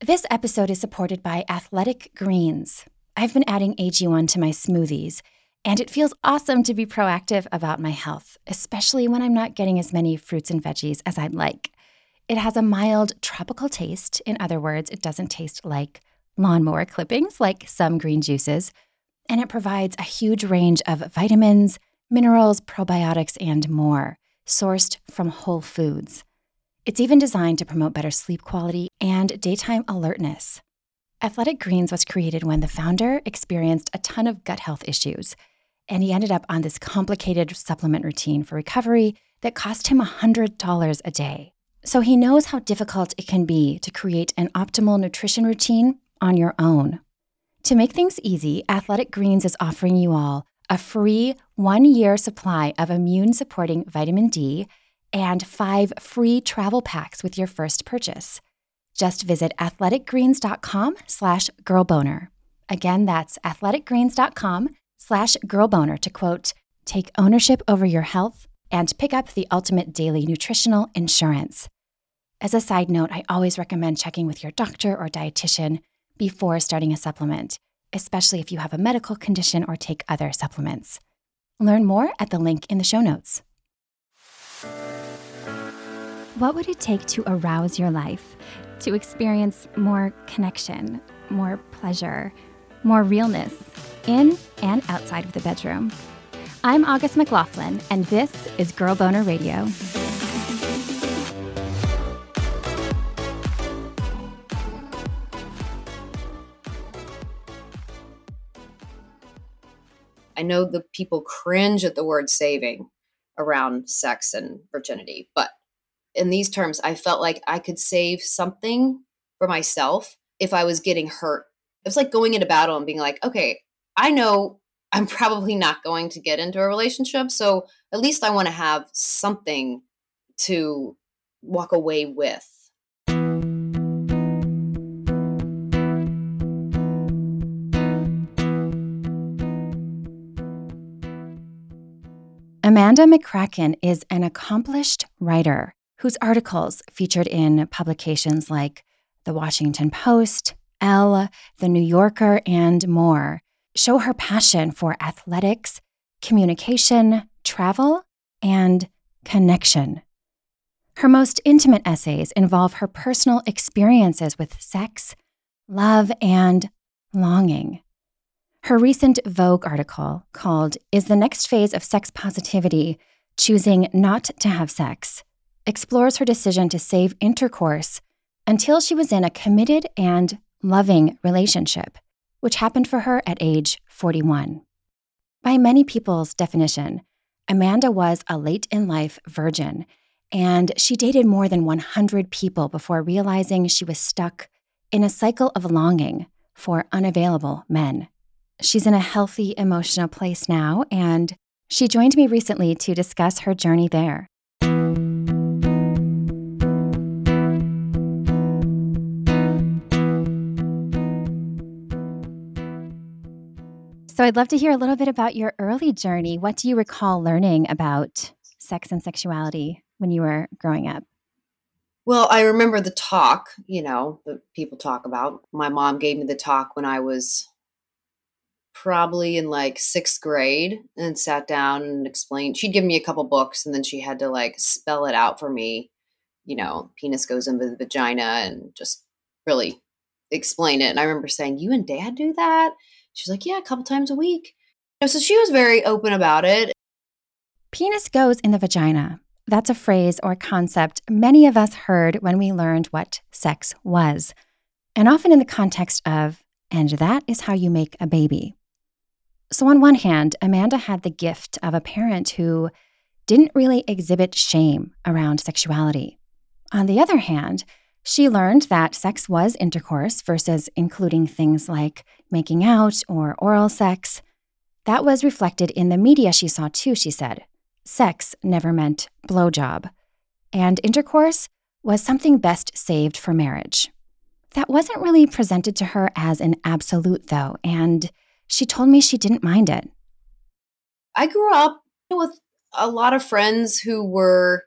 This episode is supported by Athletic Greens. I've been adding AG1 to my smoothies, and it feels awesome to be proactive about my health, especially when I'm not getting as many fruits and veggies as I'd like. It has a mild tropical taste. In other words, it doesn't taste like lawnmower clippings like some green juices. And it provides a huge range of vitamins, minerals, probiotics, and more, sourced from whole foods. It's even designed to promote better sleep quality and daytime alertness. Athletic Greens was created when the founder experienced a ton of gut health issues, and he ended up on this complicated supplement routine for recovery that cost him $100 a day. So he knows how difficult it can be to create an optimal nutrition routine on your own. To make things easy, Athletic Greens is offering you all a free one year supply of immune supporting vitamin D and five free travel packs with your first purchase. Just visit athleticgreens.com slash girlboner. Again, that's athleticgreens.com slash girlboner to quote, take ownership over your health and pick up the ultimate daily nutritional insurance. As a side note, I always recommend checking with your doctor or dietitian before starting a supplement, especially if you have a medical condition or take other supplements. Learn more at the link in the show notes. What would it take to arouse your life, to experience more connection, more pleasure, more realness in and outside of the bedroom? I'm August McLaughlin, and this is Girl Boner Radio. I know the people cringe at the word saving around sex and virginity, but in these terms, I felt like I could save something for myself if I was getting hurt. It's like going into battle and being like, okay, I know I'm probably not going to get into a relationship. So at least I want to have something to walk away with. Amanda McCracken is an accomplished writer whose articles featured in publications like The Washington Post, Elle, The New Yorker, and more show her passion for athletics, communication, travel, and connection. Her most intimate essays involve her personal experiences with sex, love, and longing. Her recent Vogue article called Is the Next Phase of Sex Positivity Choosing Not to Have Sex explores her decision to save intercourse until she was in a committed and loving relationship, which happened for her at age 41. By many people's definition, Amanda was a late in life virgin, and she dated more than 100 people before realizing she was stuck in a cycle of longing for unavailable men. She's in a healthy emotional place now, and she joined me recently to discuss her journey there. So I'd love to hear a little bit about your early journey. What do you recall learning about sex and sexuality when you were growing up? Well, I remember the talk, you know, that people talk about. My mom gave me the talk when I was probably in like sixth grade and sat down and explained. She'd give me a couple books and then she had to like spell it out for me. You know, penis goes into the vagina and just really explain it. And I remember saying, You and dad do that? She's like, yeah, a couple times a week. So she was very open about it. Penis goes in the vagina. That's a phrase or concept many of us heard when we learned what sex was, and often in the context of, and that is how you make a baby. So, on one hand, Amanda had the gift of a parent who didn't really exhibit shame around sexuality. On the other hand, she learned that sex was intercourse versus including things like making out or oral sex. That was reflected in the media she saw too, she said. Sex never meant blowjob. And intercourse was something best saved for marriage. That wasn't really presented to her as an absolute, though, and she told me she didn't mind it. I grew up with a lot of friends who were,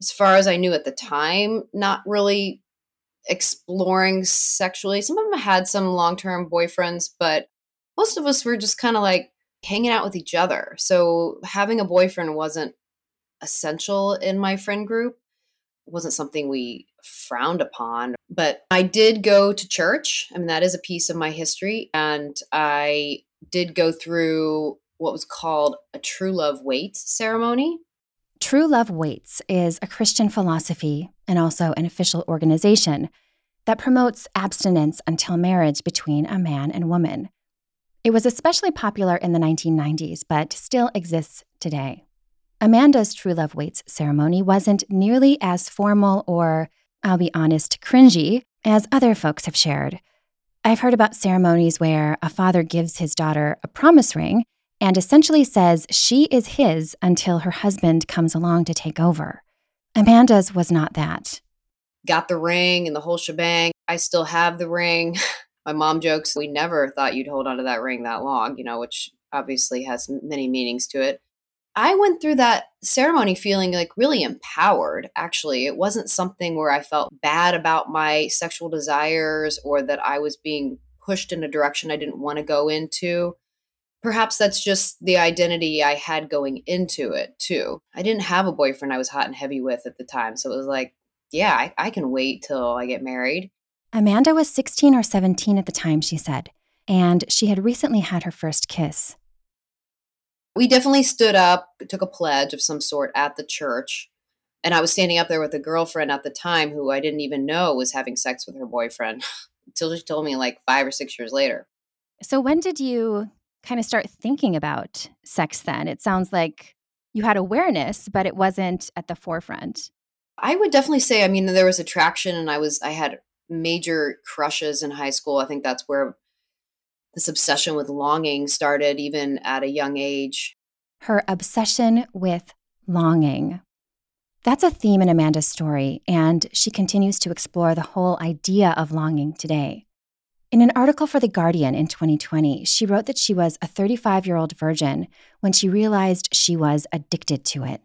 as far as I knew at the time, not really exploring sexually. Some of them had some long term boyfriends, but most of us were just kind of like hanging out with each other. So having a boyfriend wasn't essential in my friend group. It wasn't something we frowned upon. But I did go to church. I mean, that is a piece of my history. And I did go through what was called a true love waits ceremony. True Love Waits is a Christian philosophy and also an official organization that promotes abstinence until marriage between a man and woman. It was especially popular in the 1990s, but still exists today. Amanda's True Love Waits ceremony wasn't nearly as formal or, I'll be honest, cringy as other folks have shared. I've heard about ceremonies where a father gives his daughter a promise ring and essentially says she is his until her husband comes along to take over. Amanda's was not that. Got the ring and the whole shebang. I still have the ring. My mom jokes, we never thought you'd hold onto that ring that long, you know, which obviously has many meanings to it. I went through that ceremony feeling like really empowered, actually. It wasn't something where I felt bad about my sexual desires or that I was being pushed in a direction I didn't want to go into perhaps that's just the identity I had going into it too. I didn't have a boyfriend I was hot and heavy with at the time. So it was like, yeah, I, I can wait till I get married. Amanda was 16 or 17 at the time, she said, and she had recently had her first kiss. We definitely stood up, took a pledge of some sort at the church. And I was standing up there with a girlfriend at the time who I didn't even know was having sex with her boyfriend until she told me like five or six years later. So, when did you kind of start thinking about sex then? It sounds like you had awareness, but it wasn't at the forefront. I would definitely say, I mean, there was attraction and I was, I had major crushes in high school. I think that's where this obsession with longing started, even at a young age. Her obsession with longing. That's a theme in Amanda's story, and she continues to explore the whole idea of longing today. In an article for The Guardian in 2020, she wrote that she was a 35 year old virgin when she realized she was addicted to it.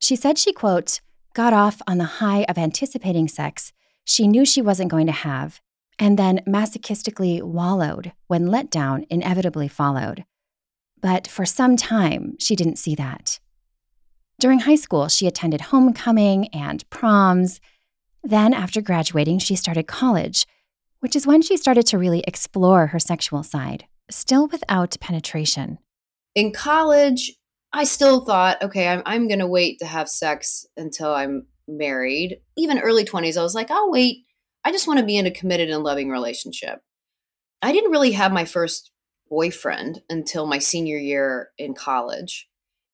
She said she, quote, got off on the high of anticipating sex she knew she wasn't going to have, and then masochistically wallowed when letdown inevitably followed. But for some time, she didn't see that. During high school, she attended homecoming and proms. Then, after graduating, she started college which is when she started to really explore her sexual side, still without penetration. In college, I still thought, okay, I'm, I'm going to wait to have sex until I'm married. Even early 20s, I was like, I'll wait. I just want to be in a committed and loving relationship. I didn't really have my first boyfriend until my senior year in college.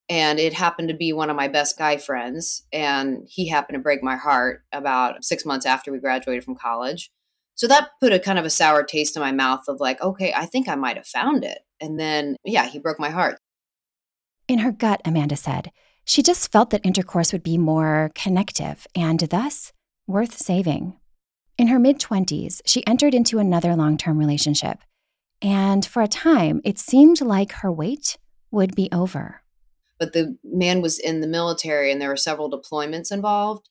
And it happened to be one of my best guy friends. And he happened to break my heart about six months after we graduated from college. So that put a kind of a sour taste in my mouth of like, okay, I think I might have found it. And then, yeah, he broke my heart. In her gut, Amanda said, she just felt that intercourse would be more connective and thus worth saving. In her mid 20s, she entered into another long term relationship. And for a time, it seemed like her wait would be over. But the man was in the military and there were several deployments involved.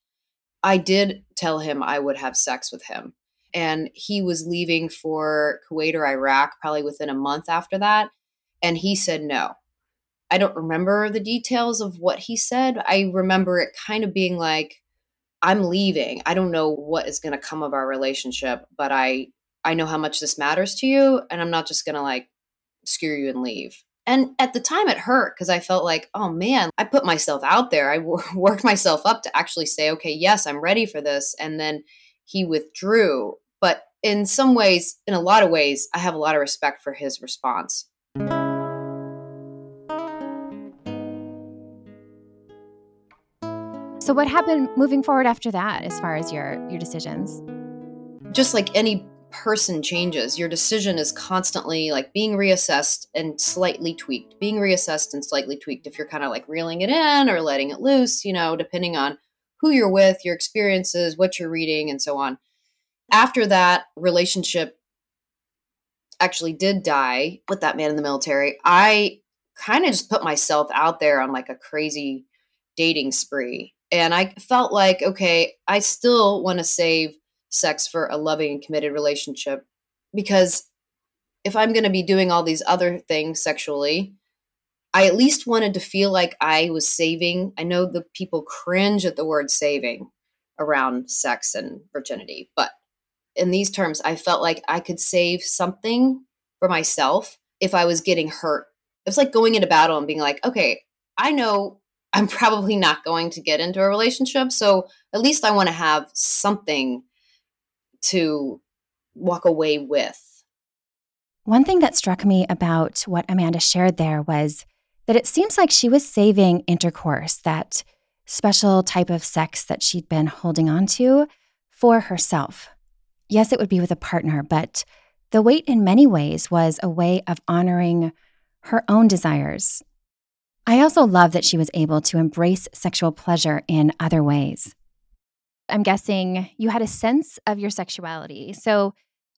I did tell him I would have sex with him and he was leaving for Kuwait or Iraq probably within a month after that. And he said no. I don't remember the details of what he said. I remember it kind of being like, I'm leaving. I don't know what is going to come of our relationship, but I I know how much this matters to you and I'm not just going to like screw you and leave. And at the time it hurt because I felt like, oh man, I put myself out there. I worked myself up to actually say, okay, yes, I'm ready for this. And then he withdrew. But in some ways, in a lot of ways, I have a lot of respect for his response. So what happened moving forward after that as far as your your decisions? Just like any person changes, your decision is constantly like being reassessed and slightly tweaked. Being reassessed and slightly tweaked if you're kind of like reeling it in or letting it loose, you know, depending on who you're with, your experiences, what you're reading, and so on. After that relationship actually did die with that man in the military, I kind of just put myself out there on like a crazy dating spree. And I felt like, okay, I still want to save sex for a loving and committed relationship because if I'm going to be doing all these other things sexually, I at least wanted to feel like I was saving. I know the people cringe at the word saving around sex and virginity, but in these terms, I felt like I could save something for myself if I was getting hurt. It's like going into battle and being like, okay, I know I'm probably not going to get into a relationship. So at least I want to have something to walk away with. One thing that struck me about what Amanda shared there was that it seems like she was saving intercourse, that special type of sex that she'd been holding on to, for herself. Yes, it would be with a partner, but the wait in many ways was a way of honoring her own desires. I also love that she was able to embrace sexual pleasure in other ways. I'm guessing you had a sense of your sexuality. So,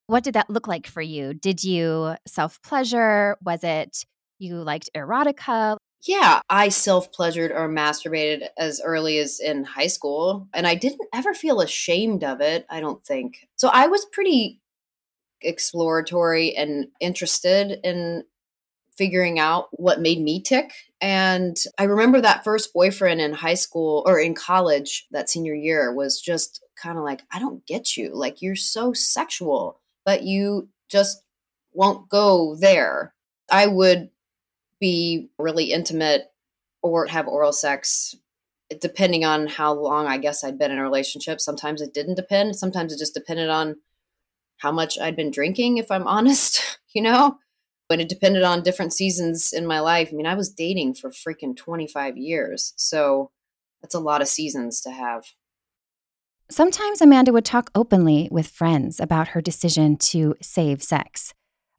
what did that look like for you? Did you self pleasure? Was it you liked erotica? Yeah, I self pleasured or masturbated as early as in high school, and I didn't ever feel ashamed of it, I don't think. So I was pretty exploratory and interested in figuring out what made me tick. And I remember that first boyfriend in high school or in college, that senior year, was just kind of like, I don't get you. Like, you're so sexual, but you just won't go there. I would be really intimate or have oral sex depending on how long I guess I'd been in a relationship. Sometimes it didn't depend. Sometimes it just depended on how much I'd been drinking, if I'm honest, you know? But it depended on different seasons in my life. I mean, I was dating for freaking 25 years. So that's a lot of seasons to have. Sometimes Amanda would talk openly with friends about her decision to save sex.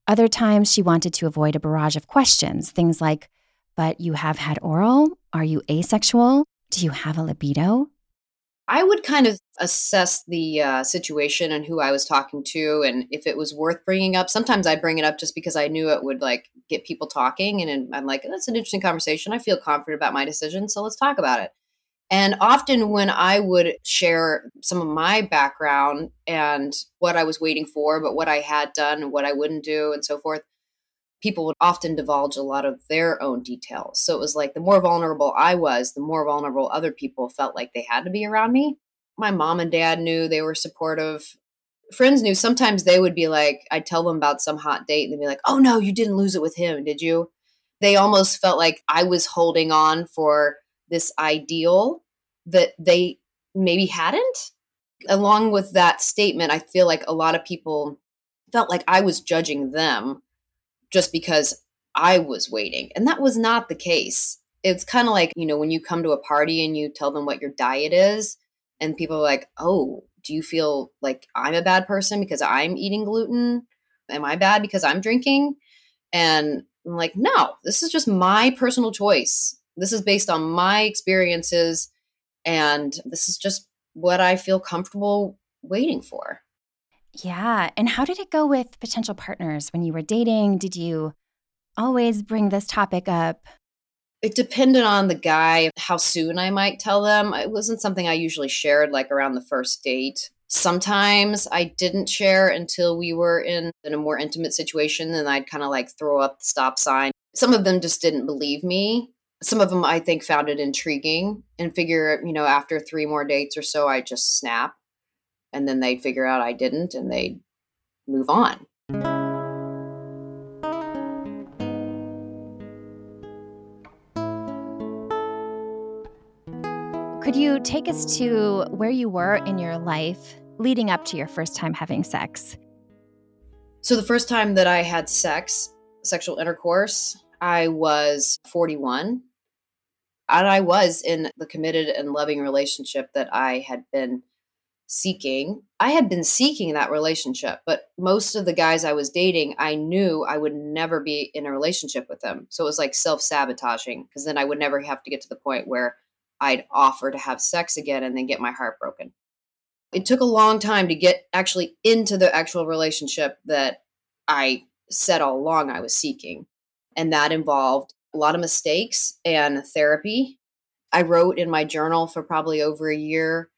Other times she wanted to avoid a barrage of questions, things like, But you have had oral? Are you asexual? Do you have a libido? I would kind of assess the uh, situation and who I was talking to and if it was worth bringing up. Sometimes I bring it up just because I knew it would like get people talking. And I'm like, that's an interesting conversation. I feel confident about my decision. So let's talk about it. And often, when I would share some of my background and what I was waiting for, but what I had done and what I wouldn't do, and so forth, people would often divulge a lot of their own details. So it was like the more vulnerable I was, the more vulnerable other people felt like they had to be around me. My mom and dad knew they were supportive. Friends knew sometimes they would be like, I'd tell them about some hot date and they'd be like, oh no, you didn't lose it with him, did you? They almost felt like I was holding on for this ideal that they maybe hadn't. Along with that statement, I feel like a lot of people felt like I was judging them just because I was waiting. And that was not the case. It's kind of like, you know, when you come to a party and you tell them what your diet is, and people are like, oh, do you feel like I'm a bad person because I'm eating gluten? Am I bad because I'm drinking? And I'm like, no, this is just my personal choice. This is based on my experiences and this is just what I feel comfortable waiting for. Yeah. And how did it go with potential partners when you were dating? Did you always bring this topic up? It depended on the guy, how soon I might tell them. It wasn't something I usually shared like around the first date. Sometimes I didn't share until we were in, in a more intimate situation and I'd kind of like throw up the stop sign. Some of them just didn't believe me some of them I think found it intriguing and figure, you know, after three more dates or so, I just snap and then they'd figure out I didn't and they'd move on. Could you take us to where you were in your life leading up to your first time having sex? So, the first time that I had sex, sexual intercourse, I was 41 and I was in the committed and loving relationship that I had been seeking. I had been seeking that relationship, but most of the guys I was dating, I knew I would never be in a relationship with them. So it was like self sabotaging because then I would never have to get to the point where I'd offer to have sex again and then get my heart broken. It took a long time to get actually into the actual relationship that I said all along I was seeking. And that involved a lot of mistakes and therapy. I wrote in my journal for probably over a year.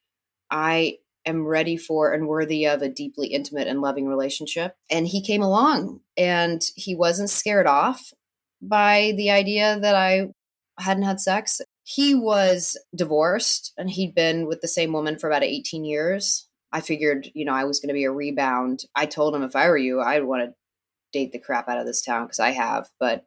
I am ready for and worthy of a deeply intimate and loving relationship. And he came along and he wasn't scared off by the idea that I hadn't had sex. He was divorced and he'd been with the same woman for about 18 years. I figured, you know, I was going to be a rebound. I told him if I were you, I'd want to date the crap out of this town because I have. But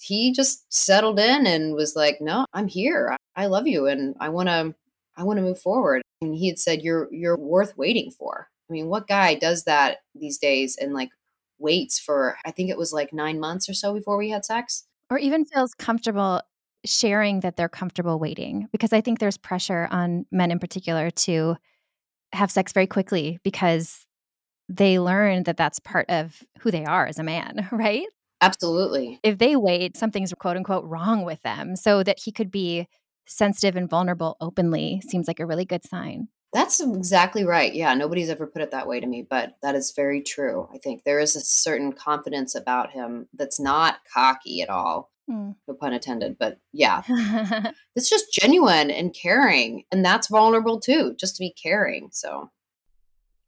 he just settled in and was like, "No, I'm here. I love you, and I want to. I want to move forward." And he had said, "You're you're worth waiting for." I mean, what guy does that these days and like waits for? I think it was like nine months or so before we had sex, or even feels comfortable sharing that they're comfortable waiting because I think there's pressure on men in particular to have sex very quickly because they learn that that's part of who they are as a man, right? Absolutely. If they wait, something's quote unquote wrong with them. So that he could be sensitive and vulnerable openly seems like a really good sign. That's exactly right. Yeah, nobody's ever put it that way to me, but that is very true. I think there is a certain confidence about him that's not cocky at all. Mm. No pun intended, but yeah. it's just genuine and caring. And that's vulnerable too, just to be caring. So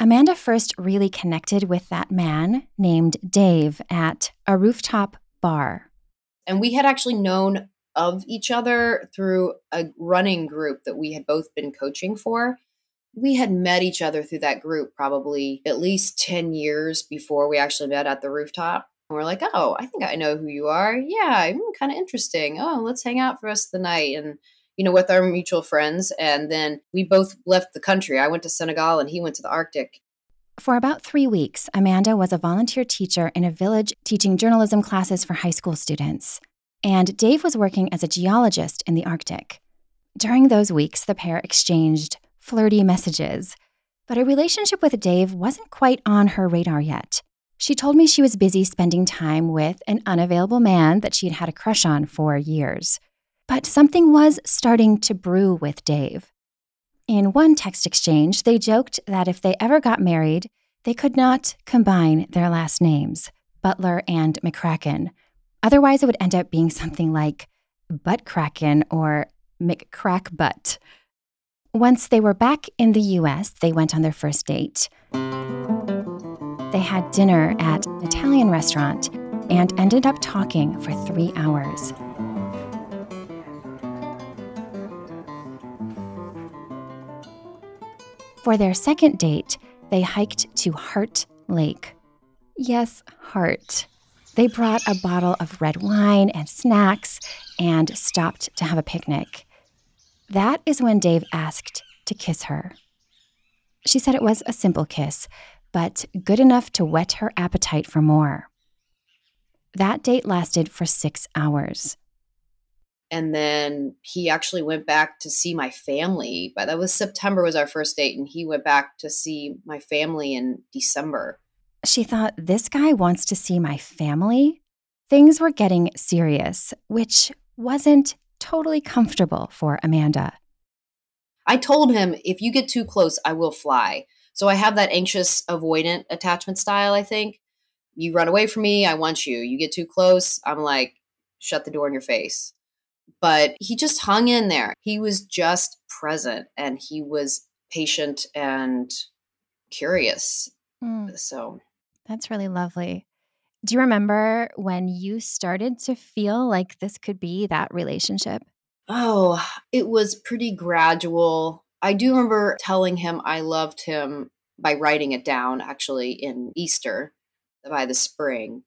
Amanda first really connected with that man named Dave at a rooftop bar. And we had actually known of each other through a running group that we had both been coaching for. We had met each other through that group probably at least 10 years before we actually met at the rooftop. And we're like, oh, I think I know who you are. Yeah, I'm kind of interesting. Oh, let's hang out for the rest of the night. And you know, with our mutual friends. And then we both left the country. I went to Senegal and he went to the Arctic. For about three weeks, Amanda was a volunteer teacher in a village teaching journalism classes for high school students. And Dave was working as a geologist in the Arctic. During those weeks, the pair exchanged flirty messages. But a relationship with Dave wasn't quite on her radar yet. She told me she was busy spending time with an unavailable man that she had had a crush on for years. But something was starting to brew with Dave. In one text exchange, they joked that if they ever got married, they could not combine their last names, Butler and McCracken. Otherwise, it would end up being something like Buttcracken or McCrackbutt. Once they were back in the US, they went on their first date. They had dinner at an Italian restaurant and ended up talking for three hours. For their second date, they hiked to Heart Lake. Yes, Heart. They brought a bottle of red wine and snacks and stopped to have a picnic. That is when Dave asked to kiss her. She said it was a simple kiss, but good enough to whet her appetite for more. That date lasted for six hours and then he actually went back to see my family but that was september was our first date and he went back to see my family in december she thought this guy wants to see my family things were getting serious which wasn't totally comfortable for amanda i told him if you get too close i will fly so i have that anxious avoidant attachment style i think you run away from me i want you you get too close i'm like shut the door in your face but he just hung in there. He was just present and he was patient and curious. Mm. So that's really lovely. Do you remember when you started to feel like this could be that relationship? Oh, it was pretty gradual. I do remember telling him I loved him by writing it down actually in Easter by the spring.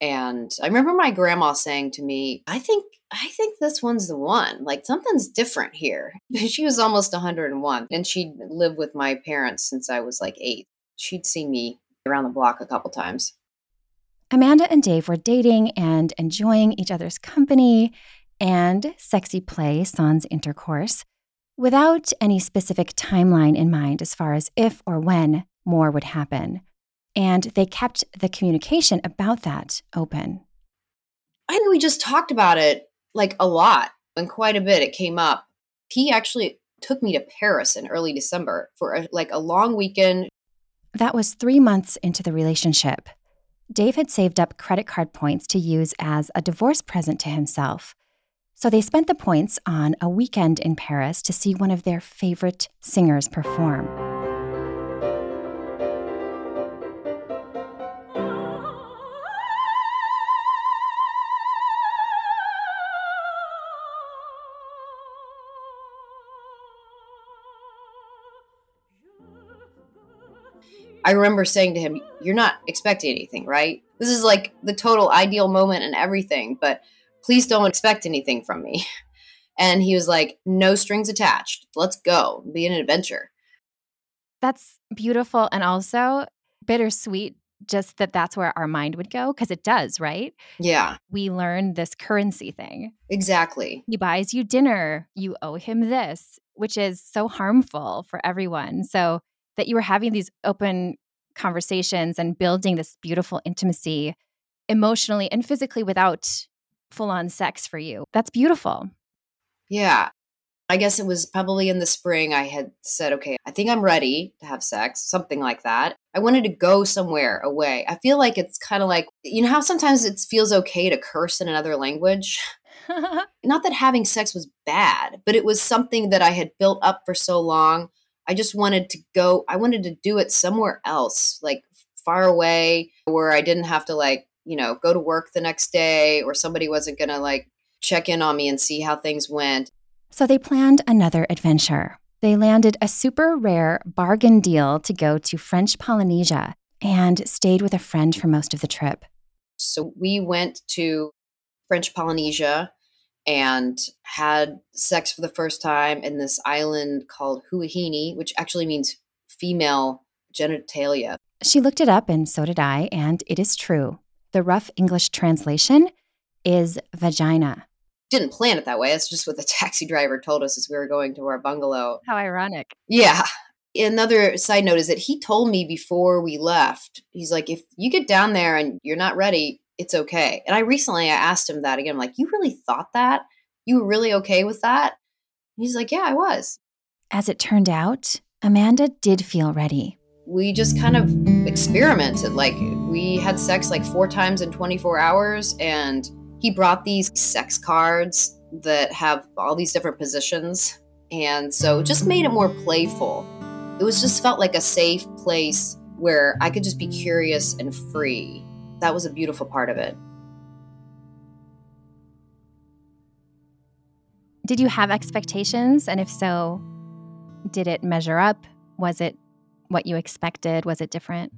And I remember my grandma saying to me, I think I think this one's the one. Like something's different here. she was almost 101 and she'd lived with my parents since I was like 8. She'd seen me around the block a couple times. Amanda and Dave were dating and enjoying each other's company and sexy play sans intercourse without any specific timeline in mind as far as if or when more would happen. And they kept the communication about that open. I think we just talked about it like a lot and quite a bit. It came up. He actually took me to Paris in early December for a, like a long weekend. That was three months into the relationship. Dave had saved up credit card points to use as a divorce present to himself. So they spent the points on a weekend in Paris to see one of their favorite singers perform. I remember saying to him, You're not expecting anything, right? This is like the total ideal moment and everything, but please don't expect anything from me. And he was like, No strings attached. Let's go. Be an adventure. That's beautiful and also bittersweet just that that's where our mind would go because it does, right? Yeah. We learn this currency thing. Exactly. He buys you dinner, you owe him this, which is so harmful for everyone. So that you were having these open conversations and building this beautiful intimacy emotionally and physically without full on sex for you. That's beautiful. Yeah. I guess it was probably in the spring I had said, okay, I think I'm ready to have sex, something like that. I wanted to go somewhere away. I feel like it's kind of like, you know how sometimes it feels okay to curse in another language? Not that having sex was bad, but it was something that I had built up for so long. I just wanted to go, I wanted to do it somewhere else, like far away where I didn't have to, like, you know, go to work the next day or somebody wasn't going to, like, check in on me and see how things went. So they planned another adventure. They landed a super rare bargain deal to go to French Polynesia and stayed with a friend for most of the trip. So we went to French Polynesia and had sex for the first time in this island called Huahine, which actually means female genitalia. She looked it up, and so did I, and it is true. The rough English translation is vagina didn't plan it that way. That's just what the taxi driver told us as we were going to our bungalow. How ironic. Yeah. Another side note is that he told me before we left, he's like, if you get down there and you're not ready, it's okay. And I recently I asked him that again. I'm like, you really thought that? You were really okay with that? And he's like, yeah, I was. As it turned out, Amanda did feel ready. We just kind of experimented. Like, we had sex like four times in 24 hours and he brought these sex cards that have all these different positions. And so it just made it more playful. It was just felt like a safe place where I could just be curious and free. That was a beautiful part of it. Did you have expectations? And if so, did it measure up? Was it what you expected? Was it different?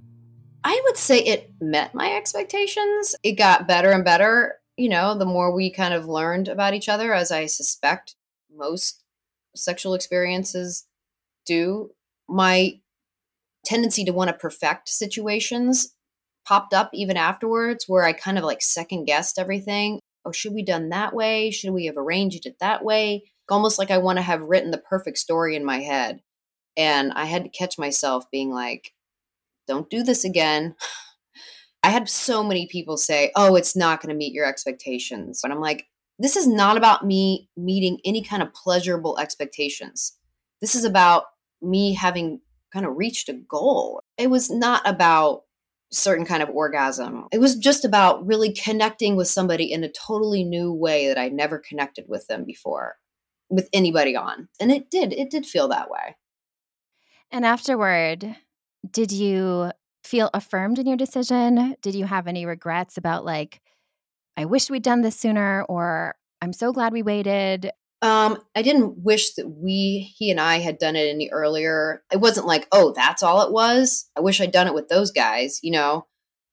I would say it met my expectations. It got better and better you know, the more we kind of learned about each other, as I suspect most sexual experiences do, my tendency to want to perfect situations popped up even afterwards where I kind of like second guessed everything. Oh, should we done that way? Should we have arranged it that way? Almost like I want to have written the perfect story in my head. And I had to catch myself being like, don't do this again. I had so many people say, "Oh, it's not going to meet your expectations." And I'm like, this is not about me meeting any kind of pleasurable expectations. This is about me having kind of reached a goal. It was not about certain kind of orgasm. It was just about really connecting with somebody in a totally new way that I never connected with them before with anybody on. And it did it did feel that way. And afterward, did you feel affirmed in your decision? Did you have any regrets about like, I wish we'd done this sooner, or I'm so glad we waited? Um, I didn't wish that we, he and I had done it any earlier. It wasn't like, oh, that's all it was. I wish I'd done it with those guys, you know,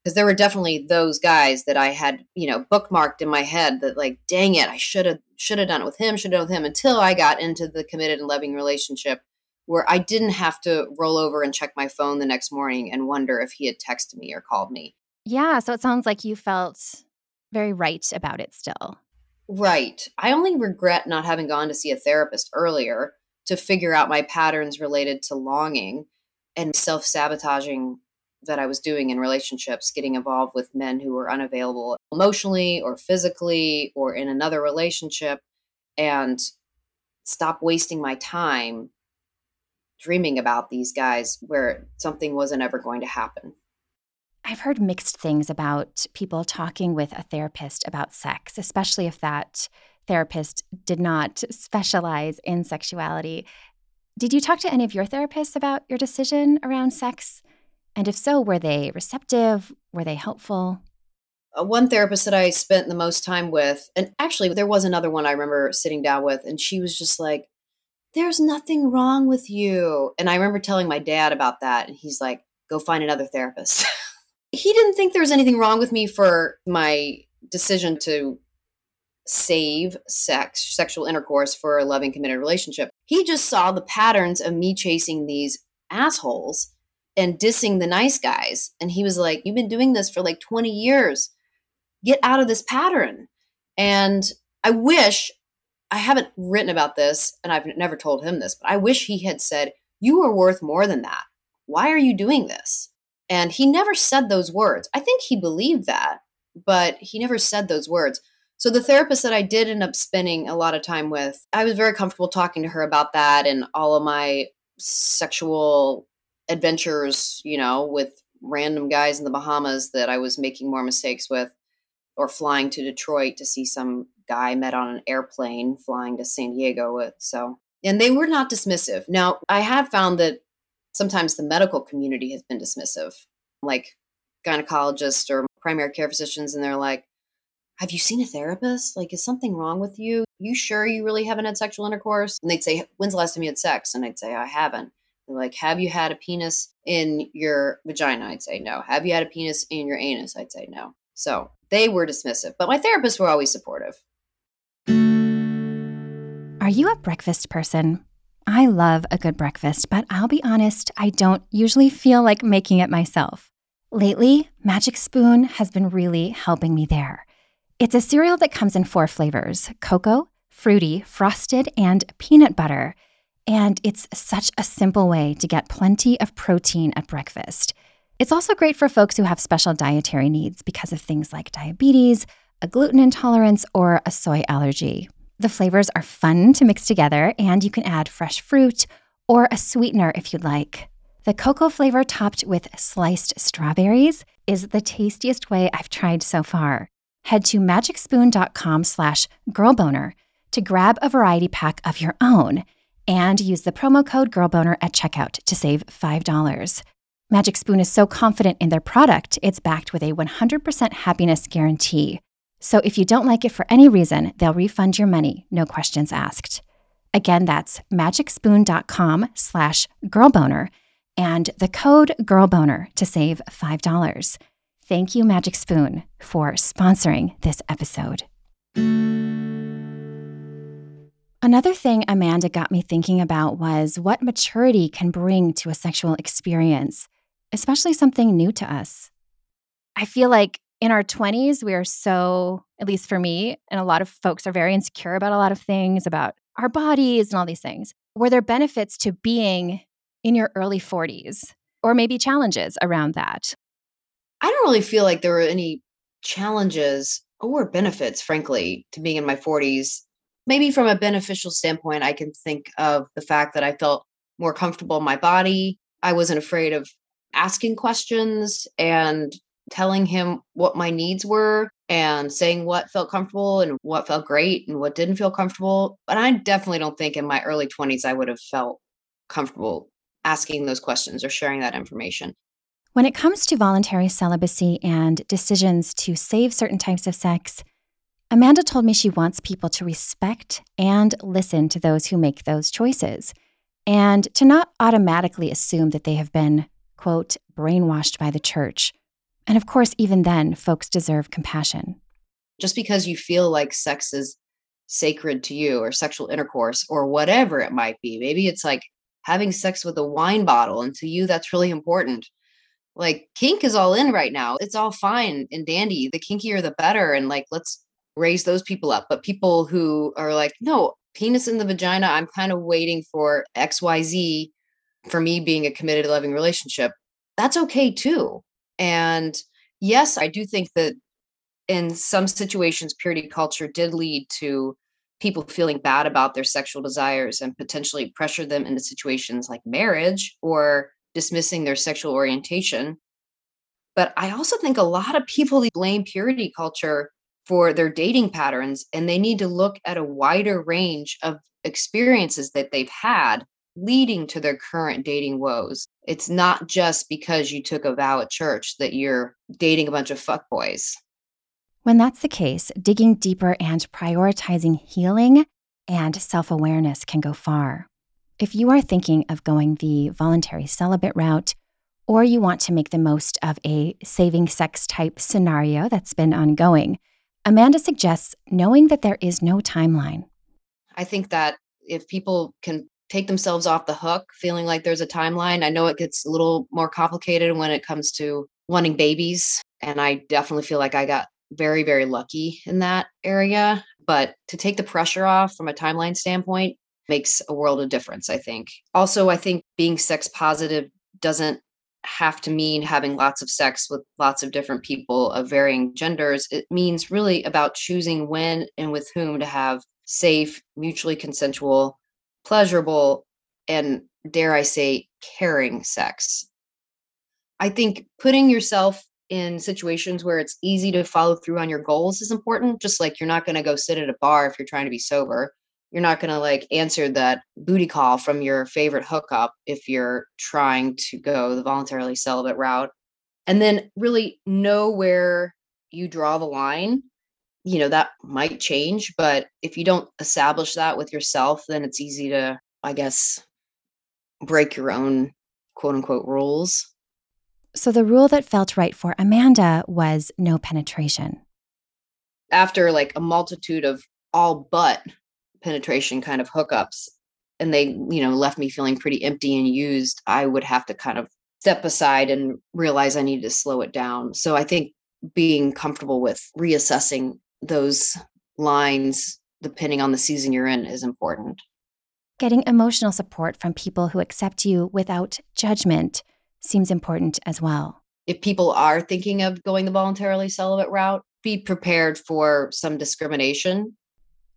because there were definitely those guys that I had, you know, bookmarked in my head that like, dang it, I should have should have done it with him, should have done it with him until I got into the committed and loving relationship where I didn't have to roll over and check my phone the next morning and wonder if he had texted me or called me. Yeah. So it sounds like you felt very right about it still. Right. I only regret not having gone to see a therapist earlier to figure out my patterns related to longing and self sabotaging that I was doing in relationships, getting involved with men who were unavailable emotionally or physically or in another relationship, and stop wasting my time dreaming about these guys where something wasn't ever going to happen. I've heard mixed things about people talking with a therapist about sex, especially if that therapist did not specialize in sexuality. Did you talk to any of your therapists about your decision around sex? And if so, were they receptive? Were they helpful? Uh, one therapist that I spent the most time with, and actually, there was another one I remember sitting down with, and she was just like, there's nothing wrong with you. And I remember telling my dad about that. And he's like, go find another therapist. he didn't think there was anything wrong with me for my decision to save sex, sexual intercourse for a loving, committed relationship. He just saw the patterns of me chasing these assholes and dissing the nice guys. And he was like, You've been doing this for like 20 years. Get out of this pattern. And I wish I haven't written about this and I've never told him this, but I wish he had said, You are worth more than that. Why are you doing this? And he never said those words. I think he believed that, but he never said those words. So the therapist that I did end up spending a lot of time with, I was very comfortable talking to her about that and all of my sexual adventures, you know, with random guys in the Bahamas that I was making more mistakes with or flying to Detroit to see some guy met on an airplane flying to San Diego with. So, and they were not dismissive. Now, I have found that sometimes the medical community has been dismissive, like gynecologists or primary care physicians, and they're like, have you seen a therapist? Like, is something wrong with you? You sure you really haven't had sexual intercourse? And they'd say, When's the last time you had sex? And I'd say, I haven't. They're like, Have you had a penis in your vagina? I'd say, No. Have you had a penis in your anus? I'd say, No. So they were dismissive, but my therapists were always supportive. Are you a breakfast person? I love a good breakfast, but I'll be honest, I don't usually feel like making it myself. Lately, Magic Spoon has been really helping me there. It's a cereal that comes in four flavors cocoa, fruity, frosted, and peanut butter. And it's such a simple way to get plenty of protein at breakfast. It's also great for folks who have special dietary needs because of things like diabetes, a gluten intolerance, or a soy allergy. The flavors are fun to mix together, and you can add fresh fruit or a sweetener if you'd like. The cocoa flavor topped with sliced strawberries is the tastiest way I've tried so far head to magicspoon.com slash girlboner to grab a variety pack of your own and use the promo code girlboner at checkout to save $5. Magic Spoon is so confident in their product, it's backed with a 100% happiness guarantee. So if you don't like it for any reason, they'll refund your money, no questions asked. Again, that's magicspoon.com slash girlboner and the code girlboner to save $5. Thank you, Magic Spoon, for sponsoring this episode. Another thing Amanda got me thinking about was what maturity can bring to a sexual experience, especially something new to us. I feel like in our 20s, we are so, at least for me, and a lot of folks are very insecure about a lot of things, about our bodies and all these things. Were there benefits to being in your early 40s or maybe challenges around that? I don't really feel like there were any challenges or benefits, frankly, to being in my 40s. Maybe from a beneficial standpoint, I can think of the fact that I felt more comfortable in my body. I wasn't afraid of asking questions and telling him what my needs were and saying what felt comfortable and what felt great and what didn't feel comfortable. But I definitely don't think in my early 20s I would have felt comfortable asking those questions or sharing that information. When it comes to voluntary celibacy and decisions to save certain types of sex, Amanda told me she wants people to respect and listen to those who make those choices and to not automatically assume that they have been, quote, brainwashed by the church. And of course, even then, folks deserve compassion. Just because you feel like sex is sacred to you or sexual intercourse or whatever it might be, maybe it's like having sex with a wine bottle, and to you, that's really important like kink is all in right now. It's all fine and dandy. The kinkier the better. And like, let's raise those people up. But people who are like, no, penis in the vagina, I'm kind of waiting for XYZ for me being a committed, loving relationship. That's okay too. And yes, I do think that in some situations, purity culture did lead to people feeling bad about their sexual desires and potentially pressure them into situations like marriage or dismissing their sexual orientation. But I also think a lot of people blame purity culture for their dating patterns, and they need to look at a wider range of experiences that they've had leading to their current dating woes. It's not just because you took a vow at church that you're dating a bunch of fuckboys. When that's the case, digging deeper and prioritizing healing and self awareness can go far. If you are thinking of going the voluntary celibate route, or you want to make the most of a saving sex type scenario that's been ongoing, Amanda suggests knowing that there is no timeline. I think that if people can take themselves off the hook feeling like there's a timeline, I know it gets a little more complicated when it comes to wanting babies. And I definitely feel like I got very, very lucky in that area. But to take the pressure off from a timeline standpoint makes a world of difference, I think. Also, I think being sex positive doesn't have to mean having lots of sex with lots of different people of varying genders. It means really about choosing when and with whom to have safe, mutually consensual, pleasurable, and dare I say, caring sex. I think putting yourself in situations where it's easy to follow through on your goals is important. Just like you're not going to go sit at a bar if you're trying to be sober. You're not going to like answer that booty call from your favorite hookup if you're trying to go the voluntarily celibate route. And then really know where you draw the line. You know, that might change, but if you don't establish that with yourself, then it's easy to, I guess, break your own quote unquote rules. So the rule that felt right for Amanda was no penetration. After like a multitude of all but penetration kind of hookups, and they, you know, left me feeling pretty empty and used, I would have to kind of step aside and realize I needed to slow it down. So I think being comfortable with reassessing those lines depending on the season you're in is important. Getting emotional support from people who accept you without judgment seems important as well. If people are thinking of going the voluntarily celibate route, be prepared for some discrimination.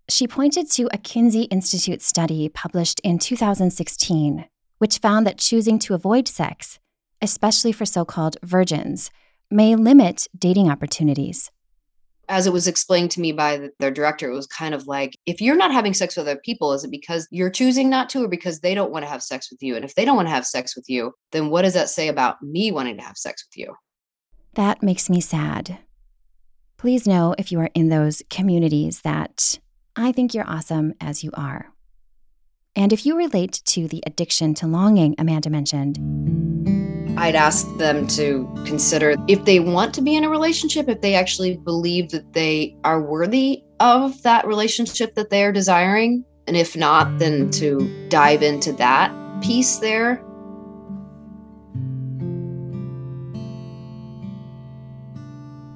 She pointed to a Kinsey Institute study published in 2016, which found that choosing to avoid sex, especially for so called virgins, may limit dating opportunities as it was explained to me by the, their director, it was kind of like, if you're not having sex with other people, is it because you're choosing not to or because they don't want to have sex with you? And if they don't want to have sex with you, then what does that say about me wanting to have sex with you? That makes me sad. Please know if you are in those communities that I think you're awesome as you are. And if you relate to the addiction to longing Amanda mentioned, I'd ask them to consider if they want to be in a relationship, if they actually believe that they are worthy of that relationship that they're desiring. And if not, then to dive into that piece there.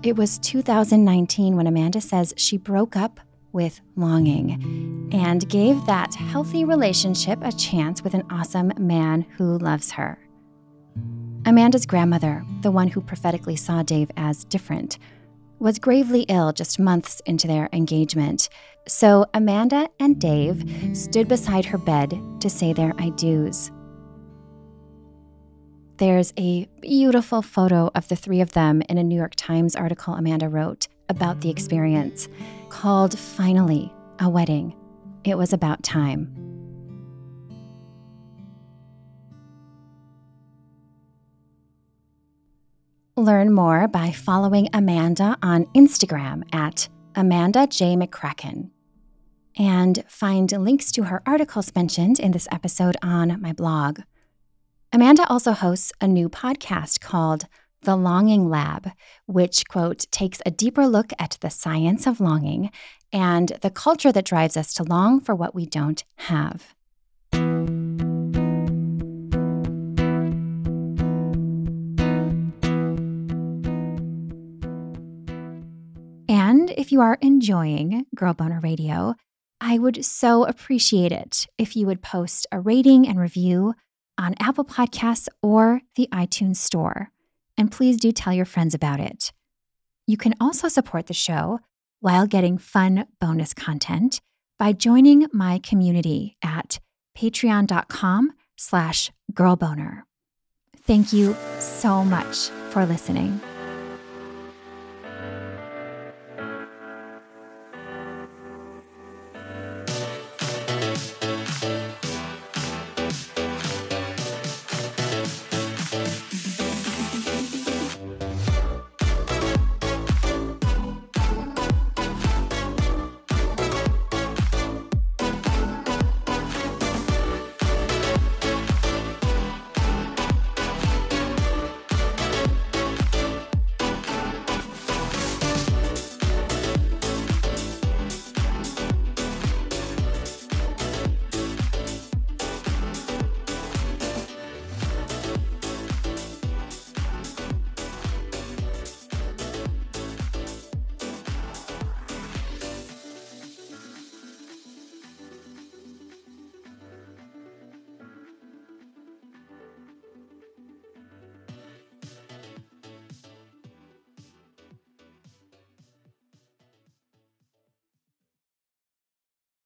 It was 2019 when Amanda says she broke up with longing and gave that healthy relationship a chance with an awesome man who loves her. Amanda's grandmother, the one who prophetically saw Dave as different, was gravely ill just months into their engagement. So Amanda and Dave stood beside her bed to say their I do's. There's a beautiful photo of the three of them in a New York Times article Amanda wrote about the experience called Finally, a Wedding. It was about time. Learn more by following Amanda on Instagram at Amanda J. McCracken. And find links to her articles mentioned in this episode on my blog. Amanda also hosts a new podcast called The Longing Lab, which, quote, takes a deeper look at the science of longing and the culture that drives us to long for what we don't have. If you are enjoying Girl Boner Radio, I would so appreciate it if you would post a rating and review on Apple Podcasts or the iTunes Store. And please do tell your friends about it. You can also support the show while getting fun bonus content by joining my community at patreon.com slash girlboner. Thank you so much for listening.